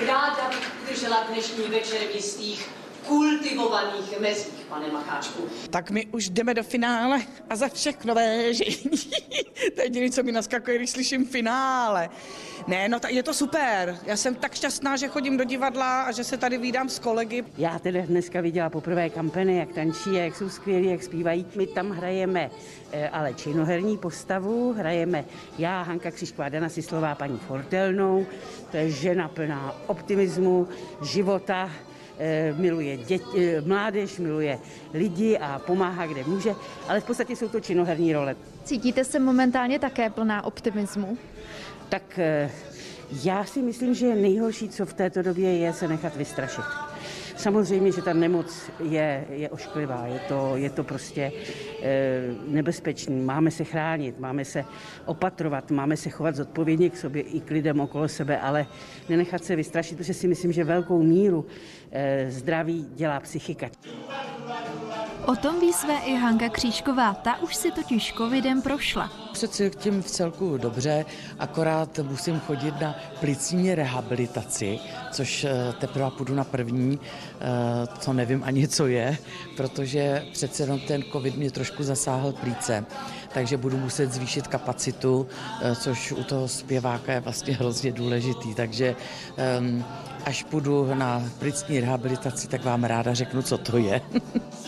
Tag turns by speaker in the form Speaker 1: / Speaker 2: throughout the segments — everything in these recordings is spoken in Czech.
Speaker 1: Ráda bych udržela dnešní večer v jistých kultivovaných mezích, pane Macháčku.
Speaker 2: Tak my už jdeme do finále a za všechno věří. to je jediné, co mi naskakuje, když slyším finále. Ne, no je to super. Já jsem tak šťastná, že chodím do divadla a že se tady vídám s kolegy.
Speaker 3: Já tedy dneska viděla poprvé kampeny, jak tančí, jak jsou skvělí, jak zpívají. My tam hrajeme eh, ale činoherní postavu, hrajeme já, Hanka Křišková, Dana Sislová, paní Fortelnou. To je žena plná optimismu, života, miluje děti, eh, mládež, miluje lidi a pomáhá, kde může, ale v podstatě jsou to činoherní role.
Speaker 4: Cítíte se momentálně také plná optimismu?
Speaker 3: Tak eh, já si myslím, že nejhorší, co v této době je, se nechat vystrašit. Samozřejmě, že ta nemoc je, je ošklivá, je to, je to prostě e, nebezpečný. Máme se chránit, máme se opatrovat, máme se chovat zodpovědně k sobě i k lidem okolo sebe, ale nenechat se vystrašit, protože si myslím, že velkou míru e, zdraví dělá psychika.
Speaker 4: O tom ví své i Hanka Křížková, ta už si totiž covidem prošla.
Speaker 2: Se cítím v celku dobře, akorát musím chodit na plicní rehabilitaci, což eh, teprve půjdu na první, co eh, nevím ani co je, protože přece jenom ten covid mě trošku zasáhl plíce, takže budu muset zvýšit kapacitu, eh, což u toho zpěváka je vlastně hrozně důležitý, takže ehm, až půjdu na plicní rehabilitaci, tak vám ráda řeknu, co to je.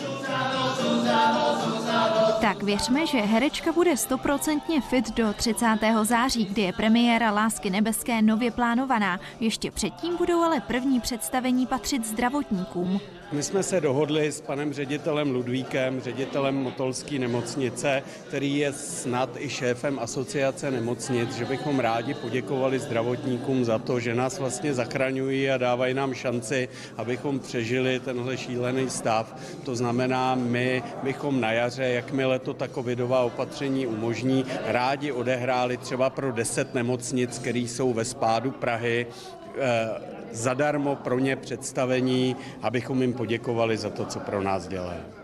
Speaker 4: Tak věřme, že herečka bude stoprocentně fit do 30. září, kdy je premiéra Lásky nebeské nově plánovaná. Ještě předtím budou ale první představení patřit zdravotníkům.
Speaker 5: My jsme se dohodli s panem ředitelem Ludvíkem, ředitelem Motolské nemocnice, který je snad i šéfem asociace nemocnic, že bychom rádi poděkovali zdravotníkům za to, že nás vlastně zachraňují a dávají nám šanci, abychom přežili tenhle šílený stav. To znamená, my bychom na jaře, jakmile to ta covidová opatření umožní, rádi odehráli třeba pro 10 nemocnic, které jsou ve spádu Prahy, eh, zadarmo pro ně představení, abychom jim poděkovali za to, co pro nás dělají.